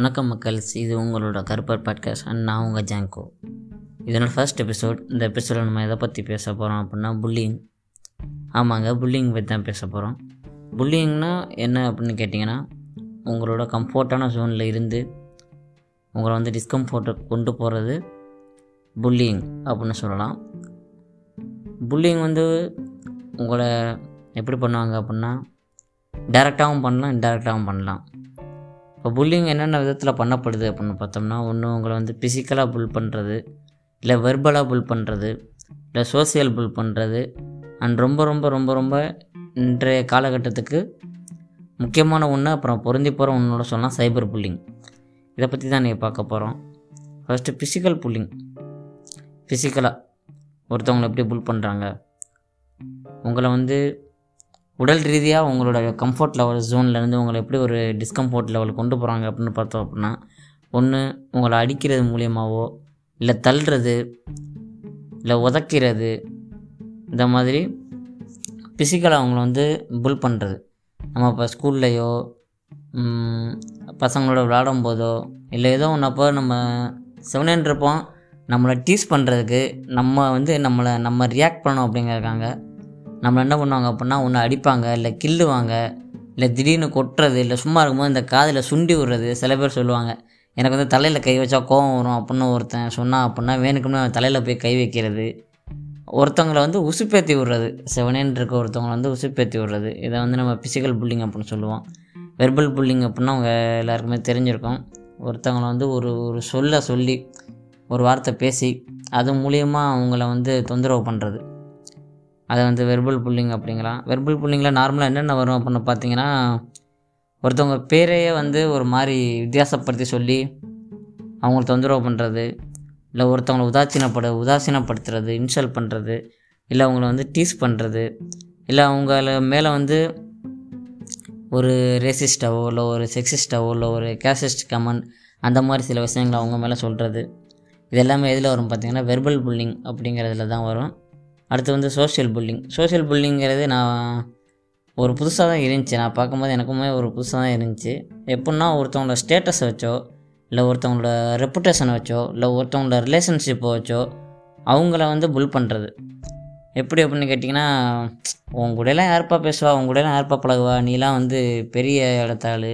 வணக்கம் மக்கள்ஸ் இது உங்களோட கருப்பர் பாட்காஸ்ட் அண்ட் நான் உங்கள் ஜாங்கோ. இதனோட ஃபர்ஸ்ட் எபிசோட் இந்த எபிசோடில் நம்ம எதை பற்றி பேச போகிறோம் அப்படின்னா புல்லிங் ஆமாங்க புல்லிங் பற்றி தான் பேச போகிறோம் புல்லிங்னா என்ன அப்படின்னு கேட்டிங்கன்னா உங்களோட கம்ஃபர்ட்டான ஜோனில் இருந்து உங்களை வந்து டிஸ்கம்ஃபோர்ட்டை கொண்டு போகிறது புல்லிங் அப்படின்னு சொல்லலாம். புல்லிங் வந்து உங்களை எப்படி பண்ணுவாங்க அப்படின்னா டேரெக்டாகவும் பண்ணலாம் இன்டெரக்டாகவும் பண்ணலாம். இப்போ புல்லிங் என்னென்ன விதத்தில் பண்ணப்படுது அப்படின்னு பார்த்தோம்னா ஒன்று உங்களை வந்து ஃபிசிக்கலாக புல் பண்ணுறது இல்லை வெர்பலாக புல் பண்ணுறது இல்லை சோசியல் புல் பண்ணுறது அண்ட் ரொம்ப ரொம்ப ரொம்ப ரொம்ப இன்றைய காலகட்டத்துக்கு முக்கியமான ஒன்று அப்புறம் பொருந்தி போகிற ஒன்றோட சொல்லலாம் சைபர் புல்லிங் இதை பற்றி தான் நீங்கள் பார்க்க போகிறோம் ஃபஸ்ட்டு ஃபிசிக்கல் புல்லிங் ஃபிசிக்கலாக ஒருத்தவங்களை எப்படி புல் பண்ணுறாங்க உங்களை வந்து உடல் ரீதியாக உங்களோட கம்ஃபர்ட் லெவல் ஜோன்லேருந்து உங்களை எப்படி ஒரு டிஸ்கம்ஃபர்ட் லெவல் கொண்டு போகிறாங்க அப்படின்னு பார்த்தோம் அப்படின்னா ஒன்று உங்களை அடிக்கிறது மூலியமாகவோ இல்லை தள்ளுறது இல்லை உதைக்கிறது இந்த மாதிரி ஃபிசிக்கலாக அவங்கள வந்து புல் பண்ணுறது நம்ம இப்போ ஸ்கூல்லையோ பசங்களோட விளாடும் போதோ இல்லை ஏதோ ஒன்றப்போ நம்ம செவனேன் இருப்போம் நம்மளை டீஸ் பண்ணுறதுக்கு நம்ம வந்து நம்மளை நம்ம ரியாக்ட் பண்ணோம் அப்படிங்கிறக்காங்க நம்மளை என்ன பண்ணுவாங்க அப்படின்னா ஒன்று அடிப்பாங்க இல்லை கில்லுவாங்க இல்லை திடீர்னு கொட்டுறது இல்லை சும்மா இருக்கும்போது இந்த காதில் சுண்டி விடுறது சில பேர் சொல்லுவாங்க. எனக்கு வந்து தலையில் கை வச்சா கோவம் வரும் அப்படின்னு ஒருத்தன் சொன்னான் அப்படின்னா வேணுக்குன்னு தலையில் போய் கை வைக்கிறது. ஒருத்தவங்களை வந்து உசுப்பேற்றி விடுறது. செவனேன்னு இருக்க ஒருத்தவங்களை வந்து உசுப்பேற்றி விடுறது. இதை வந்து நம்ம ஃபிசிக்கல் புல்லிங் அப்படின்னு சொல்லுவோம். வெர்பல் புல்லிங் அப்படின்னா அவங்க எல்லாருக்குமே தெரிஞ்சிருக்கும். ஒருத்தவங்களை வந்து ஒரு ஒரு சொல்ல சொல்லி ஒரு வார்த்தை பேசி அது மூலியமாக அவங்கள வந்து தொந்தரவு பண்ணுறது அதை வந்து வெர்பல் புல்லிங் அப்படிங்கலாம். வெர்பல் புல்லிங்கில் நார்மலாக என்னென்ன வரும் அப்படின்னு பார்த்தீங்கன்னா ஒருத்தவங்க பேரையே வந்து ஒரு மாதிரி வித்தியாசப்படுத்தி சொல்லி அவங்கள தொந்தரவு பண்ணுறது இல்லை ஒருத்தவங்களை உதாசீனப்படு உதாசீனப்படுத்துறது இன்சல்ட் பண்ணுறது இல்லை அவங்கள வந்து டீஸ் பண்ணுறது இல்லை அவங்கள மேலே வந்து ஒரு ரேசிஸ்டாவோ இல்லை ஒரு செக்ஸிஸ்டாவோ இல்லை ஒரு கேசிஸ்ட் கமெண்ட் அந்த மாதிரி சில விஷயங்களை அவங்க மேலே சொல்கிறது இது எல்லாமே எதில் வரும் பார்த்திங்கன்னா வெர்பல் புல்லிங் அப்படிங்கிறதுல தான் வரும். அடுத்து வந்து சோஷியல் புல்லிங் சோஷியல் புல்லிங்கிறது நான் ஒரு புதுசாக தான் இருந்துச்சு. நான் பார்க்கும்போது எனக்குமே ஒரு புதுசாக தான் இருந்துச்சு. எப்படின்னா ஒருத்தவங்களோட ஸ்டேட்டஸை வச்சோ இல்லை ஒருத்தவங்களோட ரெப்புடேஷனை வச்சோ இல்லை ஒருத்தவங்களோட ரிலேஷன்ஷிப்பை வச்சோ அவங்கள வந்து புல் பண்ணுறது எப்படி அப்படின்னு கேட்டிங்கன்னா உன் கூடலாம் யாருப்பா பேசுவா? உன் கூடலாம் யாருப்பா பழகுவா? நீலாம் வந்து பெரிய இடத்தாள்.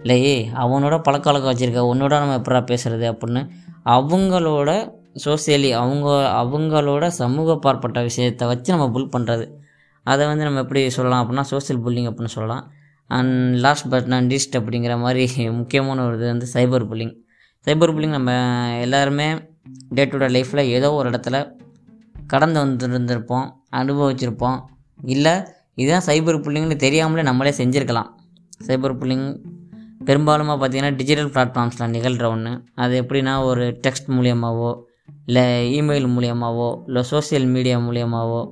இல்லையே அவனோட பழக்க வழக்கம் வச்சுருக்க உன்னோட நம்ம எப்படா பேசுகிறது அப்படின்னு அவங்களோட சோசியலி அவங்க அவங்களோட சமூக பார்ப்பட்ட விஷயத்தை வச்சு நம்ம புல் பண்ணுறது அதை வந்து நம்ம எப்படி சொல்லலாம் அப்படின்னா சோசியல் புல்லிங் அப்படின்னு சொல்லலாம். And last but not least அப்படிங்கிற மாதிரி முக்கியமான ஒரு இது வந்து சைபர் புல்லிங் சைபர் புல்லிங் நம்ம எல்லாருமே டே டு டே லைஃப்பில் ஏதோ ஒரு இடத்துல கடந்து வந்துருந்துருப்போம் அனுபவிச்சிருப்போம். இல்லை இதுதான் சைபர் புல்லிங்னு தெரியாமலே நம்மளே செஞ்சுருக்கலாம். சைபர் புல்லிங் பெரும்பாலுமாக பார்த்திங்கன்னா டிஜிட்டல் பிளாட்ஃபார்ம்ஸில் நிகழ்கிற ஒன்று அது எப்படின்னா ஒரு டெக்ஸ்ட் மூலியமாகவோ இல்லை இமெயில் மூலியமாகவோ இல்லை சோசியல் மீடியா மூலியமாகவோ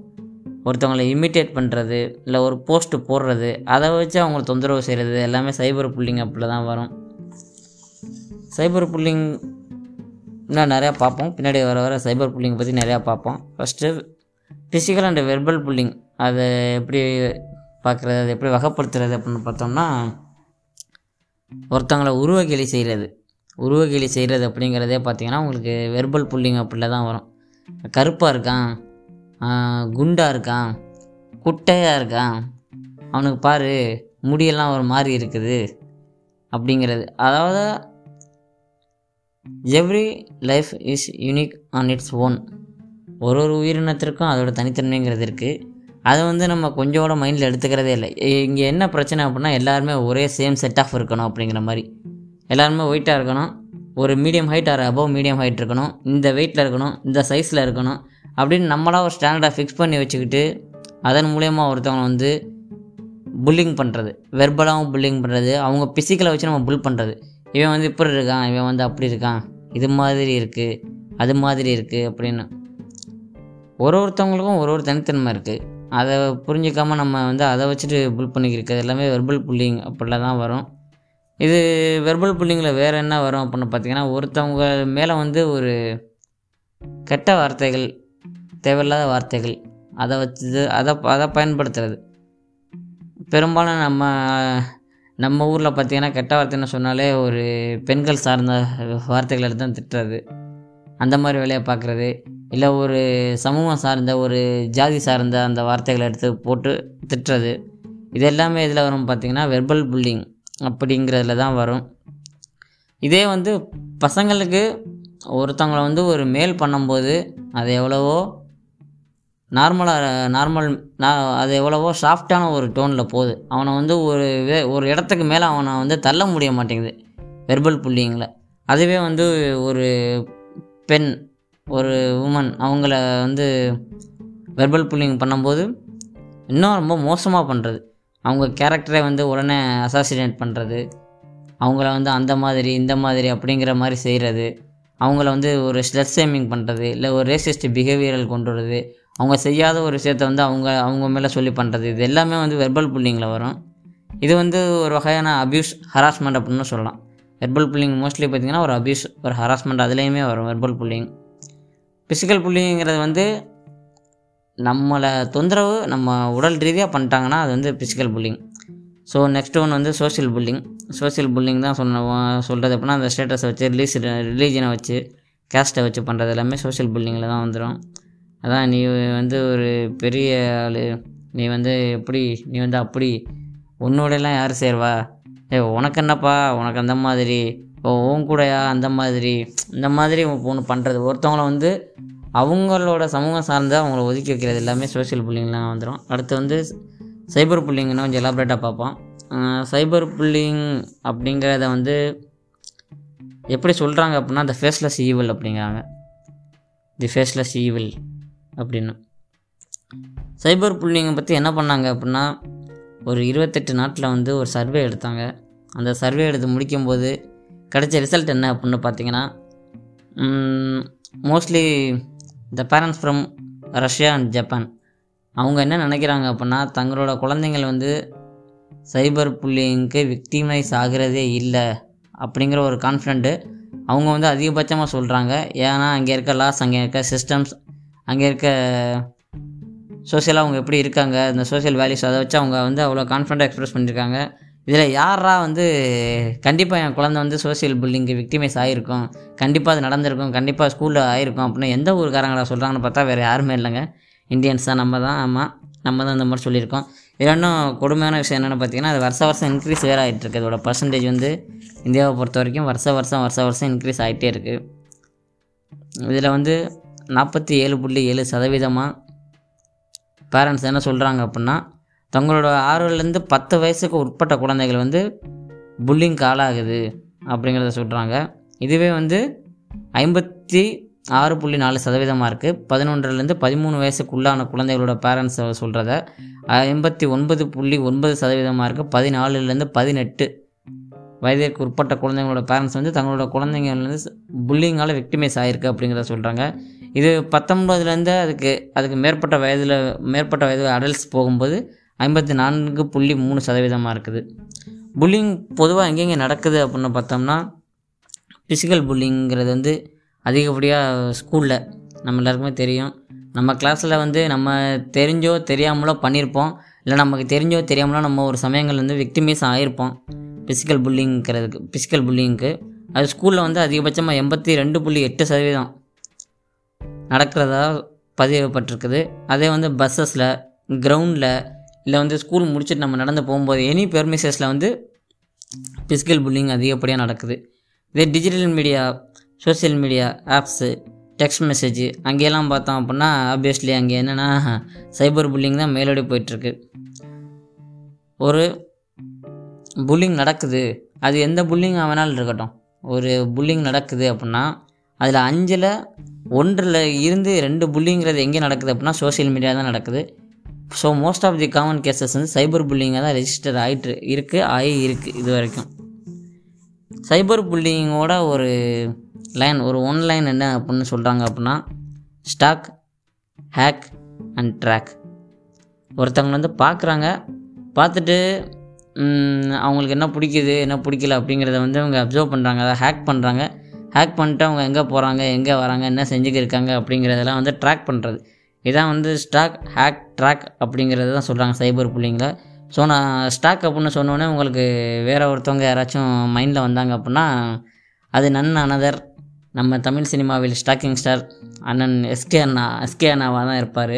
ஒருத்தவங்களை இமிட்டேட் பண்ணுறது இல்லை ஒரு போஸ்ட்டு போடுறது அதை வச்சு அவங்கள தொந்தரவு செய்கிறது எல்லாமே சைபர் புல்லிங் அப்படி தான் வரும். சைபர் புல்லிங் இன்னும் நிறையா பார்ப்போம். பின்னாடி வர வர சைபர் புல்லிங் பற்றி நிறையா பார்ப்போம். First physical and verbal bullying அதை எப்படி பார்க்குறது அதை எப்படி வகைப்படுத்துறது அப்படின்னு பார்த்தோம்னா ஒருத்தவங்களை உருவகேலி செய்கிறது. உருவகேலி செய்கிறது அப்படிங்கிறதே பார்த்திங்கன்னா உங்களுக்கு வெர்பல் புல்லிங் அப்படில தான் வரும். கருப்பாக இருக்கான் குண்டாக இருக்கான் குட்டையாக இருக்கான் அவனுக்கு பாரு முடியெல்லாம் ஒரு மாதிரி இருக்குது அப்படிங்கிறது. அதாவது every life is unique on its own ஒரு ஒரு உயிரினத்திற்கும் அதோட தனித்தன்மைங்கிறது இருக்குது அதை வந்து நம்ம கொஞ்சம் கூட மைண்டில் எடுத்துக்கிறதே இல்லை. இங்கே என்ன பிரச்சனை அப்படின்னா எல்லாருமே ஒரே சேம் செட் ஆஃப் இருக்கணும் அப்படிங்கிற மாதிரி. எல்லாருமே ஒயிட்டாக இருக்கணும். ஒரு medium height or above medium height இருக்கணும். இந்த வெயிட்டில் இருக்கணும். இந்த சைஸில் இருக்கணும். அப்படின்னு நம்மளாக ஒரு ஸ்டாண்டர்டை ஃபிக்ஸ் பண்ணி வச்சுக்கிட்டு அதன் மூலயமா ஒருத்தவங்க வந்து புல்லிங் பண்ணுறது வெர்பலாகவும் புல்லிங் பண்ணுறது அவங்க பிசிக்கலை வச்சு நம்ம புல் பண்ணுறது இவன் வந்து இப்படி இருக்கான் இவன் வந்து அப்படி இருக்கான் இது மாதிரி இருக்குது அது மாதிரி இருக்குது அப்படின்னு. ஒரு ஒருத்தவங்களுக்கும் ஒரு ஒரு தனித்தன்மை இருக்குது அதை புரிஞ்சிக்காமல் நம்ம வந்து அதை வச்சுட்டு புல் பண்ணிக்கிறது எல்லாமே வெர்பல் புல்லிங் அப்படிலாம் தான் வரும். இது வெர்பல் புல்லிங்கில் வேறு என்ன வரும் அப்படின்னு பார்த்தீங்கன்னா ஒருத்தவங்க மேலே வந்து ஒரு கெட்ட வார்த்தைகள் தேவையில்லாத வார்த்தைகள் அதை வச்சு அதை அதை பயன்படுத்துறது. பெரும்பாலும் நம்ம நம்ம ஊரில் பார்த்தீங்கன்னா கெட்ட வார்த்தைன்னு சொன்னாலே ஒரு பெண்கள் சார்ந்த வார்த்தைகளை எடுத்து தான் திட்டுறது. அந்த மாதிரி வேலையை பார்க்குறது இல்லை ஒரு சமூகம் சார்ந்த ஒரு ஜாதி சார்ந்த அந்த வார்த்தைகளை எடுத்து போட்டு திட்டுறது. இது எல்லாமே இதில் வரும் பார்த்திங்கன்னா வெர்பல் புல்லிங் அப்படிங்கிறதுல தான் வரும். இதே வந்து பசங்களுக்கு ஒருத்தவங்களை வந்து ஒரு மேல் பண்ணும்போது அது எவ்வளவோ நார்மலாக நார்மல் நான் அது எவ்வளவோ சாஃப்டான ஒரு டோனில் போகுது. அவனை வந்து ஒரு வே ஒரு இடத்துக்கு மேலே அவனை வந்து தள்ள முடிய மாட்டேங்குது. வெர்பல் புள்ளிங்களை அதுவே வந்து ஒரு பெண் ஒரு உமன் அவங்கள வந்து வெர்பல் புல்லிங் பண்ணும்போது இன்னும் ரொம்ப மோசமாக பண்ணுறது அவங்க கேரக்டரை வந்து உடனே அசாசினேட் பண்ணுறது அவங்கள வந்து அந்த மாதிரி இந்த மாதிரி அப்படிங்கிற மாதிரி செய்கிறது அவங்கள வந்து ஒரு ஸ்லெட் சேமிங் பண்ணுறது இல்லை ஒரு ரேசிஸ்ட் பிஹேவியரல் கொண்டு வர்றது. அவங்க செய்யாத ஒரு விஷயத்த வந்து அவங்க அவங்க மேலே சொல்லி பண்ணுறது இது எல்லாமே வந்து வெர்பல் புல்லிங்கில் வரும். இது வந்து ஒரு வகையான அப்யூஸ் ஹராஸ்மெண்ட் அப்படின்னு சொல்லலாம். வெர்பல் புல்லிங் மோஸ்ட்லி பார்த்திங்கன்னா ஒரு அப்யூஸ் ஒரு ஹராஸ்மெண்ட் அதுலேயுமே வரும் வெர்பல் புல்லிங் ஃபிசிக்கல் புல்லிங்கிறது வந்து நம்மளை தொந்தரவு நம்ம உடல் ரீதியாக பண்ணிட்டாங்கன்னா அது வந்து physical bullying so next one வந்து சோஷியல் புல்லிங் சோஷியல் புல்லிங் தான் சொன்ன சொல்கிறது எப்படின்னா அந்த ஸ்டேட்டஸை வச்சு ரிலீஸ் ரிலீஜனை வச்சு கேஸ்ட்டை வச்சு பண்ணுறது எல்லாமே சோஷியல் புல்லிங்கில் தான் வந்துடும் அதான் நீ வந்து ஒரு பெரிய ஆள். நீ வந்து எப்படி நீ வந்து அப்படி. உன்னோடலாம் யார் சேர்வா? ஏ உனக்கு என்னப்பா? உனக்கு அந்த மாதிரி. ஓ உன் கூடயா? அந்த மாதிரி. இந்த மாதிரி ஒன்று பண்ணுறது ஒருத்தவங்கள வந்து அவங்களோட சமூகம் சார்ந்து அவங்கள ஒதுக்கி வைக்கிறது எல்லாமே சோஷியல் புல்லிங்லாம் வந்துடும் அடுத்து வந்து சைபர் புல்லிங்னா கொஞ்சம் எலாபரேட்டாக பார்ப்போம். சைபர் புல்லிங் அப்படிங்கிறத வந்து எப்படி சொல்கிறாங்க அப்படின்னா த ஃபேஸ்லெஸ் ஈவில் அப்படிங்கிறாங்க. தி ஃபேஸ்லெஸ் ஈவில் அப்படின்னு. சைபர் புல்லிங்கை பற்றி என்ன பண்ணாங்க அப்படின்னா ஒரு இருபத்தெட்டு நாட்டில் வந்து ஒரு சர்வே எடுத்தாங்க. அந்த சர்வே எடுத்து முடிக்கும்போது கிடைச்ச ரிசல்ட் என்ன அப்படின்னு பார்த்தீங்கன்னா mostly the parents from Russia and Japan அவங்க என்ன நினைக்கிறாங்க அப்படின்னா தங்களோட குழந்தைங்கள் வந்து சைபர் புல்லிங்க்கு விக்டிமைஸ் ஆகிறதே இல்லை அப்படிங்கிற ஒரு கான்ஃபிடென்ட்டு அவங்க வந்து அதிகபட்சமாக சொல்கிறாங்க ஏன்னா அங்கே இருக்க லாஸ் அங்கே இருக்க சிஸ்டம்ஸ் அங்கே இருக்க சோஷியலாக அவங்க எப்படி இருக்காங்க இந்த சோஷியல் வேல்யூஸ் அதை வச்சு அவங்க வந்து அவ்வளோ கான்ஃபிடண்ட்டாக எக்ஸ்ப்ரெஸ் பண்ணியிருக்காங்க இதில் யாரா வந்து கண்டிப்பாக என் குழந்தை வந்து சோஷியல் புல்லிங்கு விக்டிமைஸ் ஆகிருக்கும் கண்டிப்பாக அது நடந்திருக்கும். கண்டிப்பாக ஸ்கூலில் ஆகிருக்கும் அப்படின்னு எந்த ஊருக்காரங்களா சொல்கிறாங்கன்னு பார்த்தா வேறு யாருமே இல்லைங்க. இந்தியன்ஸ் தான் நம்ம தான். ஆமாம் நம்ம தான் இந்த மாதிரி சொல்லியிருக்கோம். இதில் இன்னும் கொடுமையான விஷயம் என்னென்னு பார்த்தீங்கன்னா அது வருஷ வருஷம் இன்க்ரீஸ் வேறு ஆகிட்டு இருக்குது இதோட பர்சன்டேஜ் வந்து இந்தியாவை பொறுத்த வரைக்கும் வருஷ வருஷம் வருஷ வருஷம் இன்க்ரீஸ் ஆகிட்டே இருக்குது இதில் வந்து நாற்பத்தி ஏழு புள்ளி ஏழு சதவீதமாக பேரண்ட்ஸ் என்ன சொல்கிறாங்க அப்படின்னா தங்களோட ஆறுலேருந்து பத்து வயசுக்கு உட்பட்ட குழந்தைகள் வந்து புல்லிங்க்கு ஆளாகுது அப்படிங்கிறத சொல்கிறாங்க இதுவே வந்து ஐம்பத்தி ஆறு புள்ளி நாலு சதவீதமாக இருக்குது பதினொன்றுலேருந்து பதிமூணு வயசுக்குள்ளான குழந்தைகளோட பேரண்ட்ஸ் சொல்கிறத ஐம்பத்தி ஒன்பது புள்ளி ஒன்பது சதவீதமாக இருக்குது பதினாலுலேருந்து பதினெட்டு வயதிற்கு உட்பட்ட குழந்தைங்களோட பேரண்ட்ஸ் வந்து தங்களோட குழந்தைங்க வந்து புல்லிங்கால் விக்டிமைஸ் ஆகிருக்கு அப்படிங்கிறத சொல்கிறாங்க இது பத்தொன்பதுலேருந்து அதுக்கு அதுக்கு மேற்பட்ட வயதில் மேற்பட்ட வயது அடல்ட்ஸ் போகும்போது ஐம்பத்தி நான்கு புள்ளி மூணு சதவீதமாக இருக்குது. புல்லிங் பொதுவாக எங்கெங்கே நடக்குது அப்படின்னு பார்த்தோம்னா ஃபிசிக்கல் புல்லிங்கிறது வந்து அதிகப்படியாக ஸ்கூலில் நம்ம எல்லாருக்குமே தெரியும். நம்ம கிளாஸில் வந்து நம்ம தெரிஞ்சோ தெரியாமலோ பண்ணியிருப்போம் இல்லை நமக்கு தெரிஞ்சோ தெரியாமலோ நம்ம ஒரு சமயங்கள் வந்து விக்டிமைஸ் ஆகிருப்போம் ஃபிசிக்கல் புல்லிங்கிறதுக்கு ஃபிசிக்கல் புல்லிங்க்கு அது ஸ்கூலில் வந்து அதிகபட்சமாக எண்பத்தி ரெண்டு புள்ளி எட்டு சதவீதம் நடக்கிறதா பதியப்பட்டிருக்குது அதே வந்து பஸ்ஸஸில் கிரவுண்டில் இல்லை வந்து ஸ்கூல் முடிச்சுட்டு நம்ம நடந்து போகும்போது எனி பெர்மிசஸில் வந்து ஃபிசிக்கல் புல்லிங் அதிகப்படியாக நடக்குது. இதே digital media social media apps text message அங்கேயெல்லாம் பார்த்தோம் அப்படின்னா ஆப்வியஸ்லி அங்கே என்னென்னா சைபர் புல்லிங் தான் மேலோடி போயிட்டுருக்கு. ஒரு புல்லிங் நடக்குது. அது எந்த புல்லிங்காக வேணாலும் இருக்கட்டும். ஒரு புல்லிங் நடக்குது அப்படின்னா அதில் அஞ்சில் ஒன்றில் இருந்து ரெண்டு புல்லிங்கிறது எங்கே நடக்குது அப்படின்னா சோஷியல் மீடியா தான் நடக்குது. So most of the common cases வந்து சைபர் புல்லிங்காக தான் ரெஜிஸ்டர் ஆகிட்டு இருக்குது ஆகி இருக்குது இது வரைக்கும் சைபர் புல்லிங்கோட ஒரு லைன் ஒரு ஒன் லைன் என்ன அப்படின்னு சொல்கிறாங்க அப்படின்னா ஸ்டாக் ஹேக் அண்ட் ட்ராக் ஒருத்தவங்க வந்து பார்க்குறாங்க பார்த்துட்டு அவங்களுக்கு என்ன பிடிக்குது என்ன பிடிக்கல அப்படிங்கிறத வந்து அவங்க அப்சர்வ் பண்ணுறாங்க அதை ஹேக் பண்ணுறாங்க ஹேக் பண்ணிட்டு அவங்க எங்கே போகிறாங்க எங்கே வராங்க என்ன செஞ்சுக்கிருக்காங்க அப்படிங்கிறதெல்லாம் வந்து ட்ராக் பண்ணுறது இதான் வந்து ஸ்டாக் ஹேக் ட்ராக் அப்படிங்கிறது தான் சொல்கிறாங்க சைபர் புள்ளிங்கில் ஸோ நான் ஸ்டாக் அப்படின்னு சொன்னோன்னே உங்களுக்கு வேறு ஒருத்தவங்க யாராச்சும் மைண்டில் வந்தாங்க அப்படின்னா அது நன் அனதர் நம்ம தமிழ் சினிமாவில் ஸ்டாக்கிங் ஸ்டார் அண்ணன் எஸ்கே அண்ணா எஸ்கே அண்ணாவாக தான் இருப்பார்.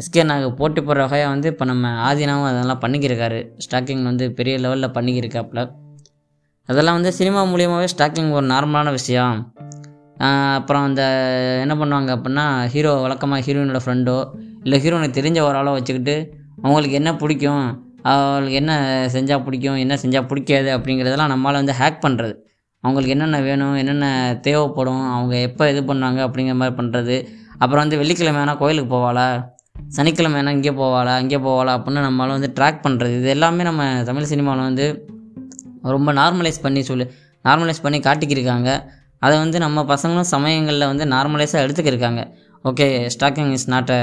எஸ்கே அண்ணாவுக்கு போட்டி போடுற வகையாக வந்து இப்போ நம்ம ஆதினாவும் அதெல்லாம் பண்ணிக்கிருக்காரு. ஸ்டாக்கிங் வந்து பெரிய லெவலில் பண்ணிக்கிருக்காப்புல. அதெல்லாம் வந்து சினிமா மூலியமாகவே ஸ்டாக்கிங் ஒரு நார்மலான விஷயம். அப்புறம் அந்த என்ன பண்ணுவாங்க அப்படின்னா ஹீரோ வழக்கமாக ஹீரோயினோட ஃப்ரெண்டோ இல்லை ஹீரோனுக்கு தெரிஞ்ச ஒரு ஆளோ வச்சுக்கிட்டு அவங்களுக்கு என்ன பிடிக்கும் அவங்களுக்கு என்ன செஞ்சால் பிடிக்கும் என்ன செஞ்சால் பிடிக்காது அப்படிங்கிறதெல்லாம் நம்மளால் வந்து ஹேக் பண்ணுறது அவங்களுக்கு என்னென்ன வேணும் என்னென்ன தேவைப்படும் அவங்க எப்போ இது பண்ணாங்க அப்படிங்கிற மாதிரி பண்ணுறது அப்புறம் வந்து வெள்ளிக்கிழமை வேணால் கோயிலுக்கு போவாளா? சனிக்கிழமை வேணால் இங்கே போவாளா? இங்கே போவாளா? அப்படின்னு நம்மளால் வந்து ட்ராக் பண்ணுறது இது எல்லாமே நம்ம தமிழ் சினிமாவில் வந்து ரொம்ப நார்மலைஸ் பண்ணி சொல்லி நார்மலைஸ் பண்ணி காட்டிக்கிருக்காங்க. அதை வந்து நம்ம பசங்களும் சமயங்களில் வந்து நார்மலைஸாக எடுத்துக்கிருக்காங்க. Okay stalking is not a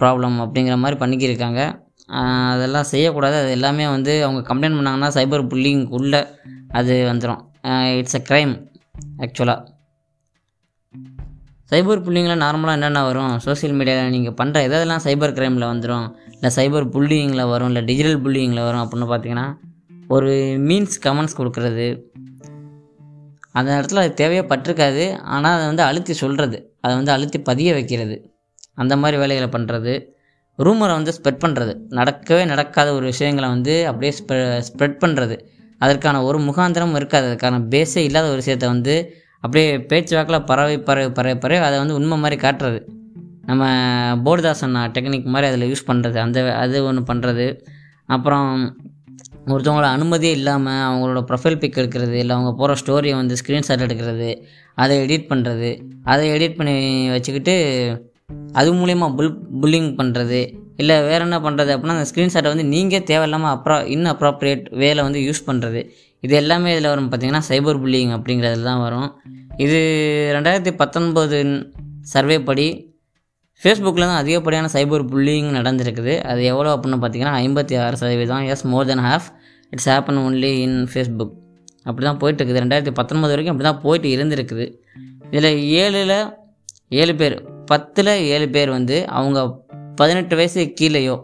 problem அப்படிங்கிற மாதிரி பண்ணிக்கிருக்காங்க. அதெல்லாம் செய்யக்கூடாது. அது எல்லாமே வந்து அவங்க கம்ப்ளைண்ட் பண்ணாங்கன்னா சைபர் புல்லிங்குள்ளே அது வந்துடும் இட்ஸ் அ க்ரைம் ஆக்சுவலாக சைபர் புல்லிங்கில் நார்மலாக என்னென்ன வரும்? சோஷியல் மீடியாவில் நீங்கள் பண்ணுற எதெல்லாம் சைபர் க்ரைமில் வந்துடும் இல்லை சைபர் புல்லிங்கில் வரும்? இல்லை டிஜிட்டல் புல்லிங்கில் வரும்? அப்படின்னு பார்த்தீங்கன்னா ஒரு மீன்ஸ் கமெண்ட்ஸ் கொடுக்குறது அந்த இடத்துல அது தேவையாக பட்டிருக்காது. ஆனால் அதை வந்து அழுத்தி சொல்கிறது அதை வந்து அழுத்தி பதிய வைக்கிறது. அந்த மாதிரி வேலைகளை பண்ணுறது ரூமரை வந்து ஸ்ப்ரெட் பண்ணுறது நடக்கவே நடக்காத ஒரு விஷயங்களை வந்து அப்படியே ஸ்ப்ரெ ஸ்ப்ரெட் பண்ணுறது அதற்கான ஒரு முகாந்திரமும் இருக்காது. அதுக்கான பேஸே இல்லாத ஒரு விஷயத்தை வந்து அப்படியே பேச்சு வாக்கில் பறவை பறவை பறவை பறவை அதை வந்து உண்மை மாதிரி காட்டுறது. நம்ம போர்டுதாசன் டெக்னிக் மாதிரி அதில் யூஸ் பண்ணுறது அந்த அது ஒன்று பண்ணுறது அப்புறம் ஒருத்தவங்களோட அனுமதியே இல்லாமல் அவங்களோட ப்ரொஃபைல் பிக் எடுக்கிறது இல்லை அவங்க போகிற ஸ்டோரியை வந்து ஸ்க்ரீன்ஷாட் எடுக்கிறது அதை எடிட் பண்ணுறது அதை எடிட் பண்ணி வச்சுக்கிட்டு அது மூலயமா புல் புல்லிங் பண்ணுறது இல்லை வேறு என்ன பண்ணுறது அப்படின்னா அந்த ஸ்க்ரீன்ஷாட்டை வந்து நீங்கள் தேவையில்லாமல் அப்ரா இன் அப்ராப்ரியேட் வேல வந்து யூஸ் பண்ணுறது இது எல்லாமே இதில் வரும் பார்த்திங்கன்னா சைபர் புல்லிங் அப்படிங்கிறதுல தான் வரும். இது ரெண்டாயிரத்தி பத்தொன்பது சர்வே படி ஃபேஸ்புக்கில் தான் அதிகப்படியான சைபர் புல்லிங் நடந்திருக்குது. அது எவ்வளோ அப்படின்னு பார்த்தீங்கன்னா ஐம்பத்தி ஆறு சதவீதம். As more than half it's happen only in Facebook அப்படி தான் போயிட்டுருக்குது. ரெண்டாயிரத்தி பத்தொன்பது வரைக்கும் அப்படி தான் போயிட்டு இருந்திருக்குது. இதில் ஏழில் ஏழு பேர் பத்தில் ஏழு பேர் வந்து அவங்க பதினெட்டு வயசு கீழேயோ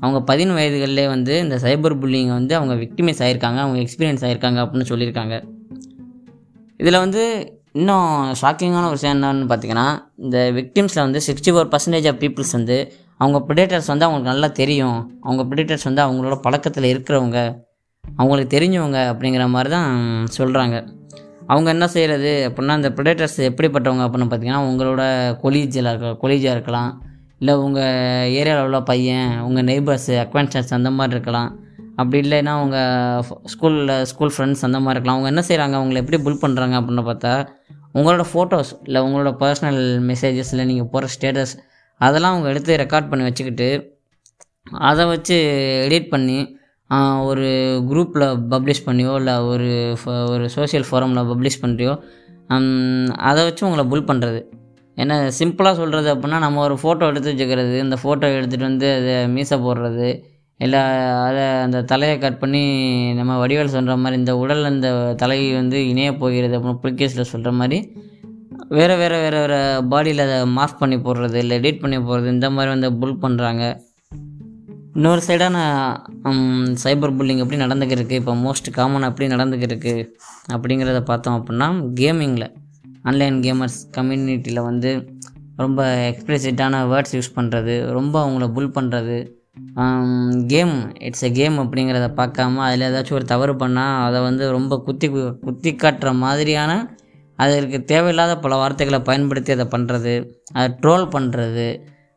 அவங்க பதின வயதுகளிலே வந்து இந்த சைபர் புல்லிங்கை வந்து அவங்க விக்டிமைஸ் ஆகிருக்காங்க அவங்க எக்ஸ்பீரியன்ஸ் ஆகிருக்காங்க அப்படின்னு சொல்லியிருக்காங்க. இதில் வந்து இன்னும் ஷாக்கிங்கான ஒரு விஷயம் என்னன்னு பார்த்தீங்கன்னா இந்த விக்டிம்ஸில் வந்து sixty four percentage of peoples வந்து அவங்க ப்ரிடேட்டர்ஸ் வந்து அவங்களுக்கு நல்லா தெரியும். அவங்க ப்ரிடேட்டர்ஸ் வந்து அவங்களோட பழக்கத்தில் இருக்கிறவங்க அவங்களுக்கு தெரிஞ்சவங்க அப்படிங்கிற மாதிரி தான் சொல்கிறாங்க அவங்க என்ன செய்கிறது அப்படின்னா அந்த ப்ரிடேட்டர்ஸ் எப்படிப்பட்டவங்க அப்படின்னு பார்த்தீங்கன்னா உங்களோட கொலீஜில் இருக்க கொலீஜாக இருக்கலாம். இல்லை உங்கள் ஏரியாவில் உள்ள பையன் உங்கள் நெய்பர்ஸு அக்வென்ஷன்ஸ் அந்த மாதிரி இருக்கலாம். அப்படி இல்லைன்னா அவங்க ஸ்கூலில் ஸ்கூல் ஃப்ரெண்ட்ஸ் அந்த மாதிரி இருக்கலாம். அவங்க என்ன செய்கிறாங்க அவங்கள எப்படி புல் பண்ணுறாங்க அப்படின்னு பார்த்தா உங்களோட ஃபோட்டோஸ் இல்லை உங்களோட பர்சனல் மெசேஜஸ் இல்லை நீங்கள் போகிற ஸ்டேட்டஸ் அதெல்லாம் அவங்க எடுத்து ரெக்கார்ட் பண்ணி வச்சுக்கிட்டு அதை வச்சு எடிட் பண்ணி ஒரு குரூப்பில் பப்ளிஷ் பண்ணியோ இல்லை ஒரு ஒரு சோஷியல் ஃபோரமில் பப்ளிஷ் பண்ணுறியோ அதை வச்சு உங்களை புல் பண்ணுறது ஏன்னா சிம்பிளாக சொல்கிறது அப்படின்னா நம்ம ஒரு ஃபோட்டோ எடுத்து வச்சுக்கிறது இந்த ஃபோட்டோ எடுத்துகிட்டு வந்து அதை மீசை போடுறது இல்லை அதை அந்த தலையை கட் பண்ணி நம்ம வடிவேல் சொல்கிற மாதிரி இந்த உடல் இந்த தலை வந்து இணைய போகிறது அப்படின்னு புலிகேஸில் சொல்கிற மாதிரி வேறு வேறு வேறு வேறு பாடியில் அதை மாஃப் பண்ணி போடுறது இல்லை எடிட் பண்ணி போடுறது இந்த மாதிரி வந்து புல் பண்ணுறாங்க இன்னொரு சைடான சைபர் புல்லிங் எப்படி நடந்துக்கிருக்கு இப்போ மோஸ்ட் காமன் எப்படி நடந்துக்கிருக்கு அப்படிங்கிறத பார்த்தோம் அப்படின்னா கேமிங்கில் ஆன்லைன் கேமர்ஸ் கம்யூனிட்டியில் வந்து ரொம்ப எக்ஸ்பிளிசிட்டான வேர்ட்ஸ் யூஸ் பண்ணுறது ரொம்ப அவங்கள புல் பண்ணுறது கேம் இட்ஸ் எ கேம் அப்படிங்கிறத பார்க்காம அதில் ஏதாச்சும் ஒரு தவறு பண்ணால் அதை வந்து ரொம்ப குத்தி கு- குத்தி காட்டுற மாதிரியான அதற்கு தேவையில்லாத பல வார்த்தைகளை பயன்படுத்தி அதை பண்ணுறது அதை ட்ரோல் பண்ணுறது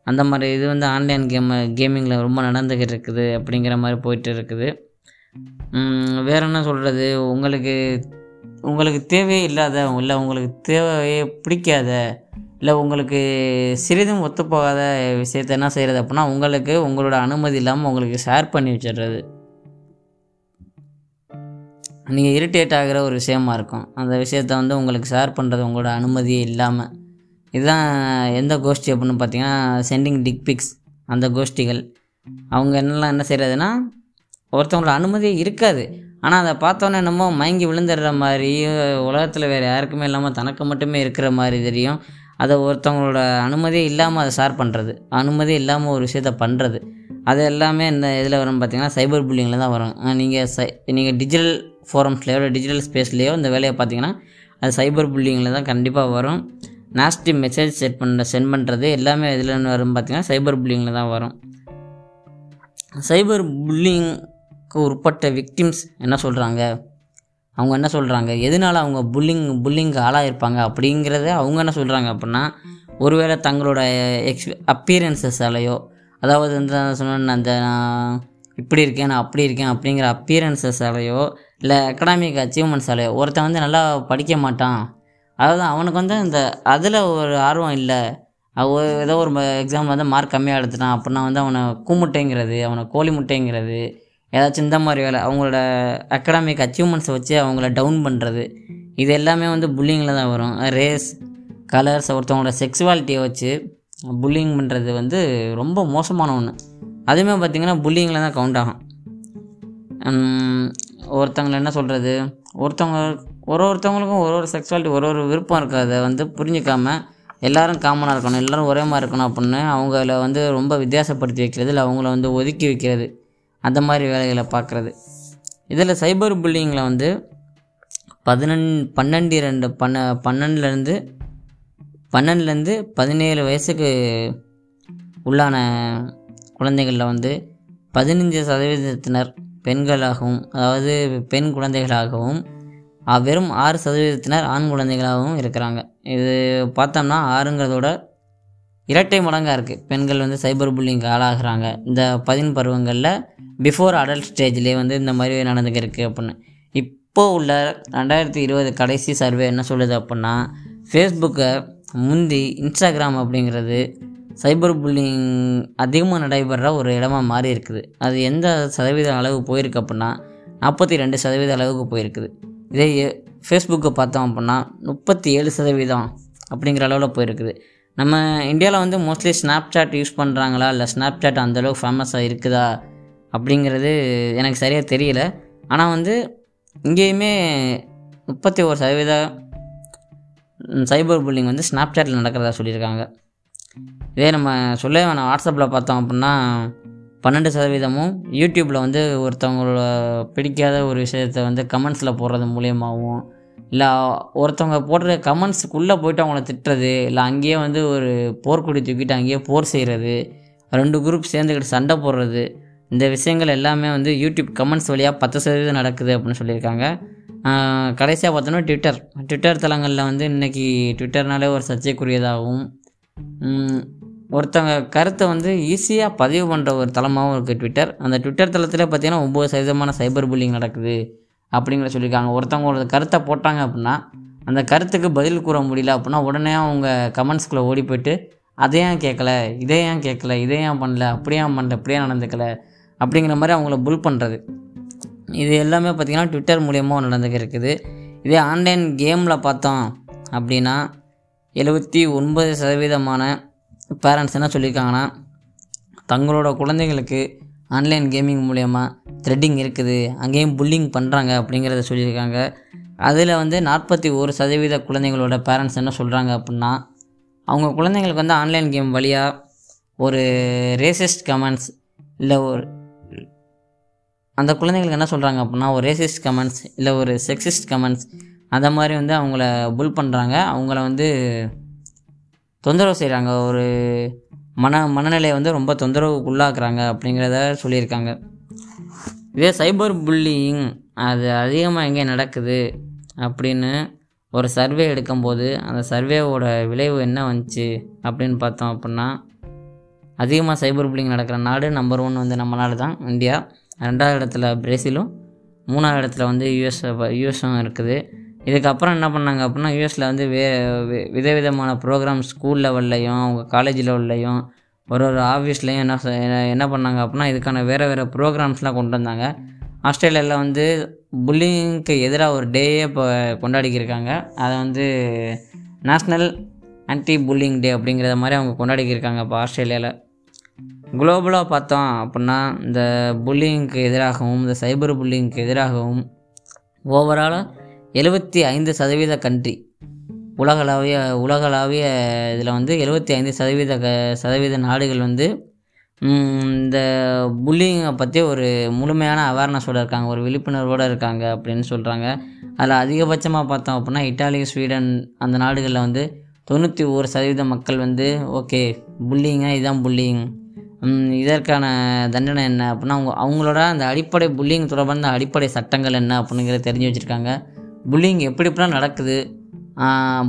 அந்த மாதிரி இது வந்து ஆன்லைன் கேம் கேமிங்கில் ரொம்ப நடந்துக்கிட்டு இருக்குது அப்படிங்கிற மாதிரி போயிட்டு இருக்குது. வேறு வேற என்ன சொல்கிறது உங்களுக்கு உங்களுக்கு தேவையே இல்லாத இல்லை உங்களுக்கு தேவையே பிடிக்காத இல்லை உங்களுக்கு சிறிதும் ஒத்துப்போகாத விஷயத்த என்ன செய்கிறது அப்படின்னா உங்களுக்கு உங்களோட அனுமதி இல்லாமல் உங்களுக்கு ஷேர் பண்ணி வச்சிடுறது. நீங்கள் இரிட்டேட் ஆகிற ஒரு விஷயமா இருக்கும். அந்த விஷயத்த வந்து உங்களுக்கு ஷேர் பண்ணுறது உங்களோட அனுமதியே இல்லாமல் இதுதான் எந்த கோஷ்டி அப்படின்னு பார்த்தீங்கன்னா சென்டிங் டிக் பிக்ஸ் அந்த கோஷ்டிகள். அவங்க என்னெல்லாம் என்ன செய்கிறதுனா ஒருத்தவங்களோட அனுமதியே இருக்காது. ஆனால் அதை பார்த்தோன்னே என்னமோ மயங்கி விழுந்துடுற மாதிரி உலகத்தில் வேறு யாருக்குமே இல்லாமல் தனக்கு மட்டுமே இருக்கிற மாதிரி தெரியும். அதை ஒருத்தவங்களோட அனுமதியே இல்லாமல் அதை ஷேர் பண்ணுறது அனுமதி இல்லாமல் ஒரு விஷயத்த பண்ணுறது அது எல்லாமே இந்த இதில் வரும் பார்த்தீங்கன்னா சைபர் புல்லிங்கில் தான் வரும். நீங்கள் சை நீங்கள் டிஜிட்டல் ஃபோரம்ஸ்லேயோ இல்லை டிஜிட்டல் ஸ்பேஸ்லேயோ இந்த வேலையை பார்த்தீங்கன்னா அது சைபர் புல்லிங்கில் தான் கண்டிப்பாக வரும். நாஸ்டி மெசேஜ் செட் பண்ணுற சென்ட் பண்ணுறது எல்லாமே இதில் வரும் பார்த்தீங்கன்னா சைபர் புல்லிங்கில் தான் வரும். சைபர் புல்லிங்க்கு உட்பட்ட விக்டிம்ஸ் என்ன சொல்கிறாங்க அவங்க என்ன சொல்கிறாங்க எதனால் அவங்க புல்லிங் புல்லிங்க்கு ஆளாயிருப்பாங்க அப்படிங்கிறத அவங்க என்ன சொல்கிறாங்க அப்படின்னா ஒருவேளை தங்களோட எக்ஸ் அப்பியரன்சஸாலேயோ அதாவது வந்து சொன்ன அந்த நான் இப்படி இருக்கேன் நான் அப்படி இருக்கேன் அப்படிங்கிற அப்பியரன்சஸாலேயோ இல்லை அகடாமிக் அச்சீவ்மெண்ட்ஸாலேயோ ஒருத்தன் வந்து நல்லா படிக்க மாட்டான். அதாவது அவனுக்கு வந்து இந்த அதில் ஒரு ஆர்வம் இல்லை. ஏதோ ஒரு எக்ஸாம் வந்து மார்க் கம்மியாக எடுத்துட்டான் அப்படின்னா வந்து அவனை கூமுட்டைங்கிறது அவனை கோழி முட்டைங்கிறது ஏதாச்சும் இந்த மாதிரி வேலை அவங்களோட அகடாமிக் அச்சீவ்மெண்ட்ஸை வச்சு அவங்கள டவுன் பண்ணுறது இது எல்லாமே வந்து புல்லிங்கில் தான் வரும். ரேஸ் கலர்ஸ் ஒருத்தவங்களோட செக்ஸுவாலிட்டியை வச்சு புல்லிங் பண்ணுறது வந்து ரொம்ப மோசமான ஒன்று அதுவுமே பார்த்திங்கன்னா புல்லிங்கில் தான் கவுண்ட் ஆகும். ஒருத்தவங்களை என்ன சொல்கிறது ஒருத்தவங்க ஒரு ஒருத்தவங்களுக்கும் ஒரு ஒரு செக்ஸுவாலிட்டி ஒரு ஒரு விருப்பம் இருக்கிறத வந்து புரிஞ்சிக்காமல் எல்லாரும் காமனாக இருக்கணும் எல்லோரும் ஒரே மாதிரி இருக்கணும் அப்படின்னு அவங்கள வந்து ரொம்ப வித்தியாசப்படுத்தி வைக்கிறது இல்லை அவங்கள வந்து ஒதுக்கி வைக்கிறது. அந்த மாதிரி வேலைகளை பார்க்குறது. இதில் சைபர் புல்லிங்கில் வந்து பதினெண் பன்னெண்டு ரெண்டு பன்ன பன்னெண்டுலேருந்து பன்னெண்டுலேருந்து பதினேழு வயசுக்கு உள்ளான குழந்தைகளில் வந்து பதினஞ்சு சதவீதத்தினர் பெண்களாகவும் அதாவது பெண் குழந்தைகளாகவும் வெறும் ஆறு சதவீதத்தினர் ஆண் குழந்தைகளாகவும் இருக்கிறாங்க. இது பார்த்தோம்னா ஆறுங்கிறதோட இரட்டை மடங்காக இருக்குது பெண்கள் வந்து சைபர் புல்லிங்க்கு ஆளாகிறாங்க. இந்த பதின் பருவங்களில் பிஃபோர் அடல்ட் ஸ்டேஜ்லேயே வந்து இந்த மாதிரி நடந்துக்கிருக்கு அப்படின்னு. இப்போ உள்ள ரெண்டாயிரத்தி இருபது கடைசி சர்வே என்ன சொல்லுது அப்படின்னா ஃபேஸ்புக்கை முந்தி இன்ஸ்டாகிராம் அப்படிங்கிறது சைபர் புல்லிங் அதிகமாக நடைபெற ஒரு இடமா மாறி இருக்குது. அது எந்த சதவீத அளவு போயிருக்கு அப்படின்னா நாற்பத்தி ரெண்டு சதவீத அளவுக்கு போயிருக்குது. இதே ஃபேஸ்புக்கை பார்த்தோம் அப்படின்னா முப்பத்தி ஏழு சதவீதம் அப்படிங்கிற அளவில் போயிருக்குது. நம்ம இந்தியாவில் வந்து மோஸ்ட்லி ஸ்னாப்சாட் யூஸ் பண்ணுறாங்களா இல்லை ஸ்னாப்சாட் அந்தளவுக்கு ஃபேமஸாக இருக்குதா? அப்படிங்கிறது எனக்கு சரியாக தெரியல. ஆனால் வந்து இங்கேயுமே முப்பத்தி ஒரு சதவீத சைபர் புல்லிங் வந்து ஸ்னாப்சாட்டில் நடக்கிறதா சொல்லியிருக்காங்க. இதே நம்ம சொல்ல வேணாம். வாட்ஸ்அப்பில் பார்த்தோம் அப்படின்னா பன்னெண்டு சதவீதமும் யூடியூப்பில் வந்து ஒருத்தவங்களோட பிடிக்காத ஒரு விஷயத்தை வந்து கமெண்ட்ஸில் போடுறது மூலியமாகவும் இல்லை ஒருத்தவங்க போடுற கமெண்ட்ஸுக்குள்ளே போய்ட்டு அவங்கள திட்டுறது இல்லை அங்கேயே வந்து ஒரு போர்க்கொடி தூக்கிட்டு அங்கேயே போர் செய்கிறது ரெண்டு குரூப் சேர்ந்துக்கிட்டு சண்டை போடுறது இந்த விஷயங்கள் எல்லாமே வந்து யூடியூப் கமெண்ட்ஸ் வழியாக பத்து சதவீதம் நடக்குது அப்படின்னு சொல்லியிருக்காங்க. கடைசியாக பார்த்தோன்னா ட்விட்டர் ட்விட்டர் தளங்களில் வந்து இன்றைக்கி ட்விட்டர்னாலே ஒரு சர்ச்சைக்குரியதாகவும் ஒருத்தவங்க கருத்தை வந்து ஈஸியாக பதிவு பண்ணுற ஒரு தளமாகவும் இருக்குது ட்விட்டர் அந்த ட்விட்டர் தளத்தில் பார்த்தீங்கன்னா ஒம்பது சதவீதமான சைபர் புல்லிங் நடக்குது. அப்படிங்கிற சொல்லியிருக்காங்க. ஒருத்தவங்களோட கருத்தை போட்டாங்க அப்படின்னா அந்த கருத்துக்கு பதில் கூற முடியல அப்படின்னா உடனே அவங்க கமெண்ட்ஸ்குள்ளே ஓடி போயிட்டு அதை ஏன் கேட்கல இதே ஏன் கேட்கல இதை ஏன் பண்ணல? அப்படியே பண்ணல? இப்படியே நடந்துக்கல? அப்படிங்கிற மாதிரி அவங்கள புல் பண்ணுறது இது எல்லாமே பார்த்திங்கன்னா ட்விட்டர் மூலியமாக நடந்துக்க இருக்குது. இதே ஆன்லைன் கேமில் பார்த்தோம் அப்படின்னா எழுபத்தி ஒன்பது சதவீதமான பேரண்ட்ஸ் என்ன சொல்லியிருக்காங்கன்னா தங்களோட குழந்தைங்களுக்கு ஆன்லைன் கேமிங் மூலயமா த்ரெட்டிங் இருக்குது அங்கேயும் புல்லிங் பண்ணுறாங்க அப்படிங்கிறத சொல்லியிருக்காங்க. அதில் வந்து நாற்பத்தி ஒரு சதவீத குழந்தைங்களோட பேரண்ட்ஸ் என்ன சொல்கிறாங்க அப்படின்னா அவங்க குழந்தைங்களுக்கு வந்து ஆன்லைன் கேம் வழியாக ஒரு ரேசிஸ்ட் கமெண்ட்ஸ் இல்லை ஒரு அந்த குழந்தைங்களுக்கு என்ன சொல்கிறாங்க அப்படின்னா ஒரு ரேசிஸ்ட் கமெண்ட்ஸ் இல்லை ஒரு செக்ஸிஸ்ட் கமெண்ட்ஸ் அந்த மாதிரி வந்து அவங்கள புல் பண்ணுறாங்க அவங்கள வந்து தொந்தரவு செய்கிறாங்க ஒரு மன மனநிலையை வந்து ரொம்ப தொந்தரவுக்கு உள்ளாக்குறாங்க அப்படிங்கிறத சொல்லியிருக்காங்க. இதே சைபர் புல்லிங் அது அதிகமாக எங்கே நடக்குது அப்படின்னு ஒரு சர்வே எடுக்கும்போது அந்த சர்வேவோட விளைவு என்ன வந்துச்சு அப்படின்னு பார்த்தோம் அப்படின்னா அதிகமாக சைபர் புல்லிங் நடக்கிற நாடு நம்பர் ஒன் வந்து நம்ம நாடு தான் இந்தியா. ரெண்டாவது இடத்துல பிரேசிலும் மூணாவது இடத்துல வந்து யூஎஸ் யூஎஸும் இருக்குது. இதுக்கப்புறம் என்ன பண்ணாங்க அப்படின்னா யூஎஸில் வந்து வே வி- விதவிதமான ப்ரோக்ராம் ஸ்கூல் லெவல்லையும் அவங்க காலேஜ் லெவல்லையும் ஒரு ஒரு ஆஃபீஸ்லேயும் என்ன என்ன- என்ன பண்ணாங்க அப்படின்னா இதுக்கான வேறு வேறு ப்ரோக்ராம்ஸ்லாம் கொண்டு வந்தாங்க. ஆஸ்திரேலியாவில் வந்து புல்லிங்க்கு எதிராக ஒரு டேயே இப்போ கொண்டாடிக்கிருக்காங்க. அதை வந்து நேஷ்னல் ஆன்டி புல்லிங் டே அப்படிங்கிறத மாதிரி அவங்க கொண்டாடிக்கிருக்காங்க இப்போ ஆஸ்திரேலியாவில் குளோபலாக பார்த்தோம் அப்படின்னா இந்த புல்லிங்க்கு எதிராகவும் இந்த சைபர் புல்லிங்க்கு எதிராகவும் ஓவராலாக எழுபத்தி ஐந்து சதவீத கண்ட்ரி. உலகளாவிய உலகளாவிய இதில் வந்து எழுபத்தி ஐந்து சதவீத க சதவீத நாடுகள் வந்து இந்த புல்லிங்கை பற்றி ஒரு முழுமையான அவேர்னஸோடு இருக்காங்க ஒரு விழிப்புணர்வோடு இருக்காங்க அப்படின்னு சொல்கிறாங்க அதில் அதிகபட்சமாக பார்த்தோம் அப்படின்னா இட்டாலி ஸ்வீடன் அந்த நாடுகளில் வந்து தொண்ணூற்றி ஒரு சதவீத மக்கள் வந்து ஓகே புல்லிங்க இதுதான் புல்லிங். இதற்கான தண்டனை என்ன அப்படின்னா அவங்க அவங்களோட அந்த அடிப்படை புல்லிங் தொடர்பான அடிப்படை சட்டங்கள் என்ன அப்படிங்கிறத தெரிஞ்சு வச்சுருக்காங்க. புல்லிங் எப்படி எப்படிலாம் நடக்குது?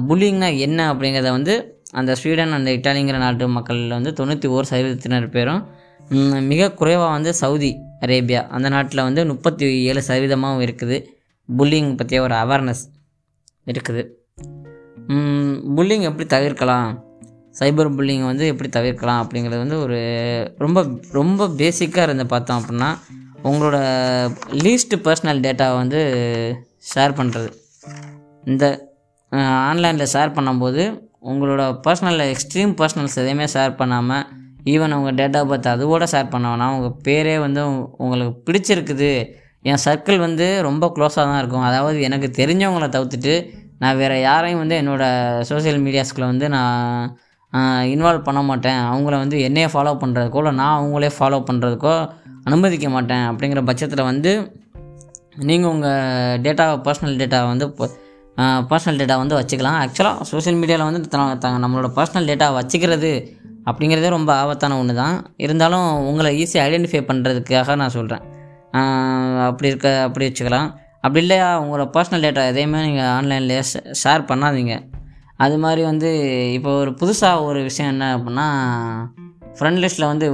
புல்லிங்னா என்ன அப்படிங்கிறத வந்து அந்த ஸ்வீடன் அந்த இட்டாலிங்கிற நாட்டு மக்களில் வந்து தொண்ணூற்றி ஓர் சதவீதத்தினர் பேரும் மிக குறைவாக வந்து சவுதி அரேபியா அந்த நாட்டில் வந்து முப்பத்தி ஏழு சதவீதமாகவும் இருக்குது. புல்லிங் பற்றிய ஒரு அவேர்னஸ் இருக்குது. புல்லிங் எப்படி தவிர்க்கலாம்? சைபர் புல்லிங் வந்து எப்படி தவிர்க்கலாம் அப்படிங்கிறது வந்து ஒரு ரொம்ப ரொம்ப பேசிக்காக இருந்து பார்த்தோம் அப்படின்னா உங்களோட லீஸ்ட் பர்சனல் டேட்டாவை வந்து ஷேர் பண்ணுறது இந்த ஆன்லைனில் ஷேர் பண்ணும்போது உங்களோட பர்சனல் எக்ஸ்ட்ரீம் பர்சனல்ஸ் எதையுமே ஷேர் பண்ணாமல் ஈவன் உங்கள் டேட் ஆஃப் பர்த் அது கூட ஷேர் பண்ண வேணாம் உங்கள் பேரே வந்து உங்களுக்கு பிடிச்சிருக்குது. என் சர்க்கிள் வந்து ரொம்ப க்ளோஸாக தான் இருக்கும். அதாவது எனக்கு தெரிஞ்சவங்கள தவிர்த்துட்டு நான் வேறு யாரையும் வந்து என்னோடய சோஷியல் மீடியாஸ்குள்ளே வந்து நான் இன்வால்வ் பண்ண மாட்டேன். அவங்கள வந்து என்னையே ஃபாலோ பண்ணுறதுக்கோ இல்லை நான் அவங்களே ஃபாலோ பண்ணுறதுக்கோ அனுமதிக்க மாட்டேன். அப்படிங்கிற பட்சத்தில் வந்து நீங்கள் உங்கள் டேட்டா பர்சனல் டேட்டா வந்து பர்சனல் டேட்டா வந்து வச்சுக்கலாம். ஆக்சுவலாக சோஷியல் மீடியாவில் வந்து தாங்க நம்மளோட பர்சனல் டேட்டா வச்சுக்கிறது அப்படிங்கிறதே ரொம்ப ஆபத்தான ஒன்று தான் இருந்தாலும் உங்களை ஈஸியாக ஐடென்டிஃபை பண்ணுறதுக்காக நான் சொல்கிறேன் அப்படி இருக்க அப்படி வச்சுக்கலாம். அப்படி இல்லையா உங்களோட பர்சனல் டேட்டா எதையுமே நீங்கள் ஆன்லைன்லேயே ஷேர் பண்ணாதீங்க. அது மாதிரி வந்து இப்போ ஒரு புதுசாக ஒரு விஷயம் என்ன அப்படின்னா ஃப்ரெண்ட் லிஸ்ட்டில் வந்து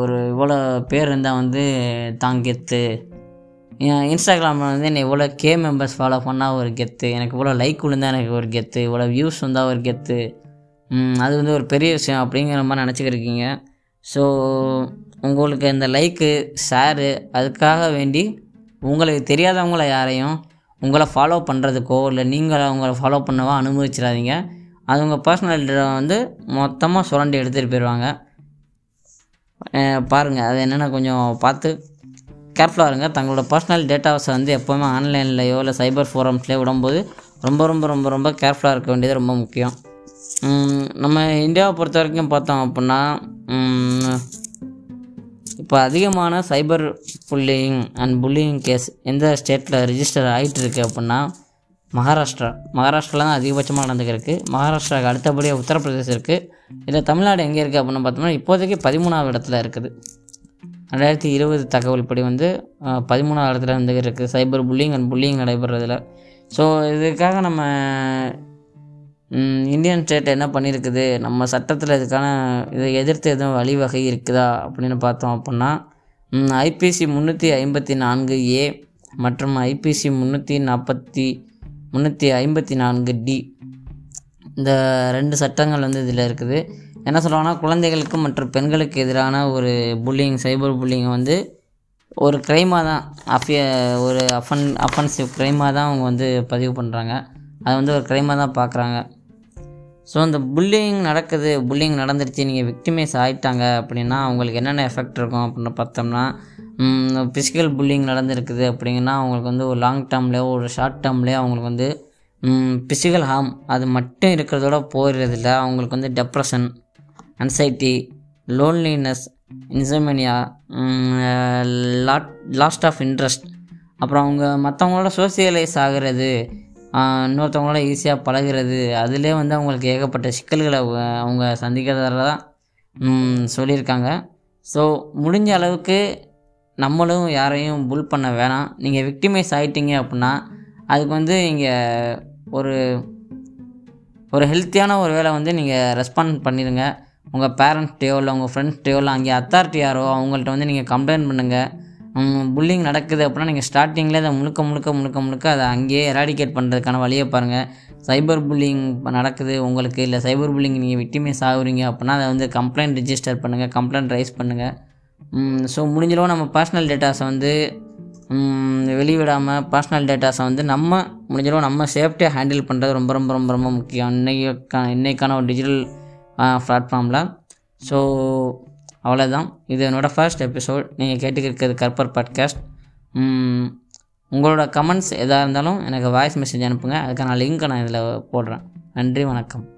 ஒரு இவ்வளோ பேர் இருந்தால் வந்து தாங்கித்து இன்ஸ்டாகிராமில் வந்து என்னை இவ்வளோ கே மெம்பர்ஸ் ஃபாலோ பண்ணால் ஒரு கெத்து எனக்கு இவ்வளோ லைக் விழுந்தால் எனக்கு ஒரு கெத்து இவ்வளோ வியூஸ் வந்தால் ஒரு கெத்து அது வந்து ஒரு பெரிய விஷயம் அப்படிங்கிற மாதிரி நினச்சிக்கிருக்கீங்க. ஸோ உங்களுக்கு இந்த லைக்கு ஷேரு அதுக்காக வேண்டி உங்களுக்கு தெரியாதவங்கள யாரையும் உங்களை ஃபாலோ பண்ணுறதுக்கோ இல்லை நீங்கள் அவங்கள ஃபாலோ பண்ணவோ அனுமதிச்சிடாதீங்க. அது உங்கள் பர்சனல் வந்து மொத்தமாக சுரண்டி எடுத்துகிட்டு போயிடுவாங்க பாருங்கள் அது என்னென்ன கொஞ்சம் பார்த்து கேர்ஃபுல்லாக இருங்க. தங்களோட பர்சனல் டேட்டாஸை வந்து எப்போவுமே ஆன்லைன்லையோ இல்லை சைபர் ஃபோரம்ஸ்லேயோ விடும்போது ரொம்ப ரொம்ப ரொம்ப ரொம்ப கேர்ஃபுல்லாக இருக்க வேண்டியது ரொம்ப முக்கியம். நம்ம இந்தியாவை பொறுத்த வரைக்கும் பார்த்தோம் அப்படின்னா இப்போ அதிகமான cyber bullying and bullying case எந்த ஸ்டேட்டில் ரிஜிஸ்டர் ஆகிட்டு இருக்கு அப்படின்னா மகாராஷ்டிரா. மகாராஷ்டிராவில் தான் அதிகபட்சமாக நடந்துக்கிருக்கு. மகாராஷ்டிராவுக்கு அடுத்தபடியாக உத்தரப்பிரதேசம் இருக்குது இதில் தமிழ்நாடு எங்கே இருக்குது அப்படின்னு பார்த்தோம்னா இப்போதைக்கு பதிமூணாவது இடத்துல இருக்குது. ரெண்டாயிரத்தி இருபது தகவல் படி வந்து பதிமூணாவது இடத்துல வந்து இருக்குது சைபர் புல்லிங் அண்ட் புல்லிங் நடைபெறதில். ஸோ இதுக்காக நம்ம இந்தியன் ஸ்டேட் என்ன பண்ணியிருக்குது நம்ம சட்டத்தில் இதுக்கான இதை எதிர்த்து எதுவும் வழிவகை இருக்குதா அப்படின்னு பார்த்தோம் அப்படின்னா ஐபிசி முந்நூற்றி ஐம்பத்தி நான்கு ஏ மற்றும் ஐபிசி முந்நூற்றி நாற்பத்தி முந்நூற்றி ஐம்பத்தி நான்கு டி. இந்த ரெண்டு சட்டங்கள் வந்து இதில் இருக்குது. என்ன சொல்லுவாங்கன்னா குழந்தைகளுக்கு மற்றும் பெண்களுக்கு எதிரான ஒரு புல்லிங் சைபர் புல்லிங்கை வந்து ஒரு க்ரைமாக தான். அஃபிய ஒரு அஃபன் அஃபென்சிவ் க்ரைமாக தான் அவங்க வந்து பதிவு பண்ணுறாங்க அதை வந்து ஒரு க்ரைமாக தான் பார்க்குறாங்க. ஸோ இந்த புல்லிங் நடக்குது புல்லிங் நடந்துருச்சு நீங்கள் விக்டிமைஸ் ஆகிட்டாங்க அப்படின்னா அவங்களுக்கு என்னென்ன எஃபெக்ட் இருக்கும் அப்படின்னு பார்த்தோம்னா ஃபிசிக்கல் புல்லிங் நடந்திருக்குது அப்படிங்கன்னா அவங்களுக்கு வந்து ஒரு லாங் டேர்ம்லேயோ ஒரு ஷார்ட் டேர்ம்லேயோ அவங்களுக்கு வந்து ஃபிசிக்கல் ஹார்ம் அது மட்டும் இருக்கிறதோட போயிடுறதில்ல. அவங்களுக்கு வந்து depression anxiety loneliness insomnia lot lost of interest அப்புறம் அவங்க மற்றவங்களோட சோசியலைஸ் ஆகிறது இன்னொருத்தவங்களோட ஈஸியாக பழகுறது அதிலே வந்து அவங்களுக்கு ஏகப்பட்ட சிக்கல்களை அவங்க- அவங்க தான் சொல்லியிருக்காங்க. ஸோ முடிஞ்ச அளவுக்கு நம்மளும் யாரையும் புல் பண்ண வேணாம். நீங்கள் விக்டிமைஸ் ஆகிட்டீங்க அப்படின்னா அதுக்கு வந்து இங்கே ஒரு ஒரு ஹெல்த்தியான ஒரு வேலை வந்து நீங்கள் ரெஸ்பாண்ட் பண்ணிடுங்க. உங்கள் பேரண்ட்ஸ்டையோ இல்லை உங்கள் ஃப்ரெண்ட்ஸ்டையோ இல்லை அங்கே அத்தாரிட்டி யாரோ அவங்கள்ட்ட வந்து நீங்கள் கம்ப்ளைண்ட் பண்ணுங்கள் புல்லிங் நடக்குது அப்படின்னா நீங்கள் ஸ்டார்டிங்கில் அதை முழுக்க முழுக்க முழுக்க முழுக்க அதை அங்கேயே எராடிகேட் பண்ணுறதுக்கான வழியை பாருங்கள் சைபர் புல்லிங் நடக்குது உங்களுக்கு இல்லை சைபர் புல்லிங் நீங்கள் விக்டிமைஸ் ஆகுறீங்க அப்படின்னா அதை வந்து கம்ப்ளைண்ட் ரிஜிஸ்டர் பண்ணுங்கள் கம்ப்ளைண்ட் ரைஸ் பண்ணுங்கள் ஸோ முடிஞ்சளவு நம்ம பர்சனல் டேட்டாஸை வந்து வெளிவிடாமல் பர்சனல் டேட்டாஸை வந்து நம்ம முடிஞ்சளவு நம்ம சேஃப்டியாக ஹேண்டில் பண்ணுறது ரொம்ப ரொம்ப ரொம்ப ரொம்ப முக்கியம். இன்றைக்கான இன்றைக்கான ஒரு டிஜிட்டல் பிளாட்ஃபார்மில் ஸோ அவ்வளோதான் இது என்னோடய ஃபர்ஸ்ட் எபிசோட் நீங்கள் கேட்டுக்கிறது கற்பர் பாட்காஸ்ட் உங்களோட கமெண்ட்ஸ் எதாக இருந்தாலும் எனக்கு வாய்ஸ் மெசேஜ் அனுப்புங்க. அதுக்கான லிங்க்கை நான் இதில் போடுறேன். நன்றி வணக்கம்.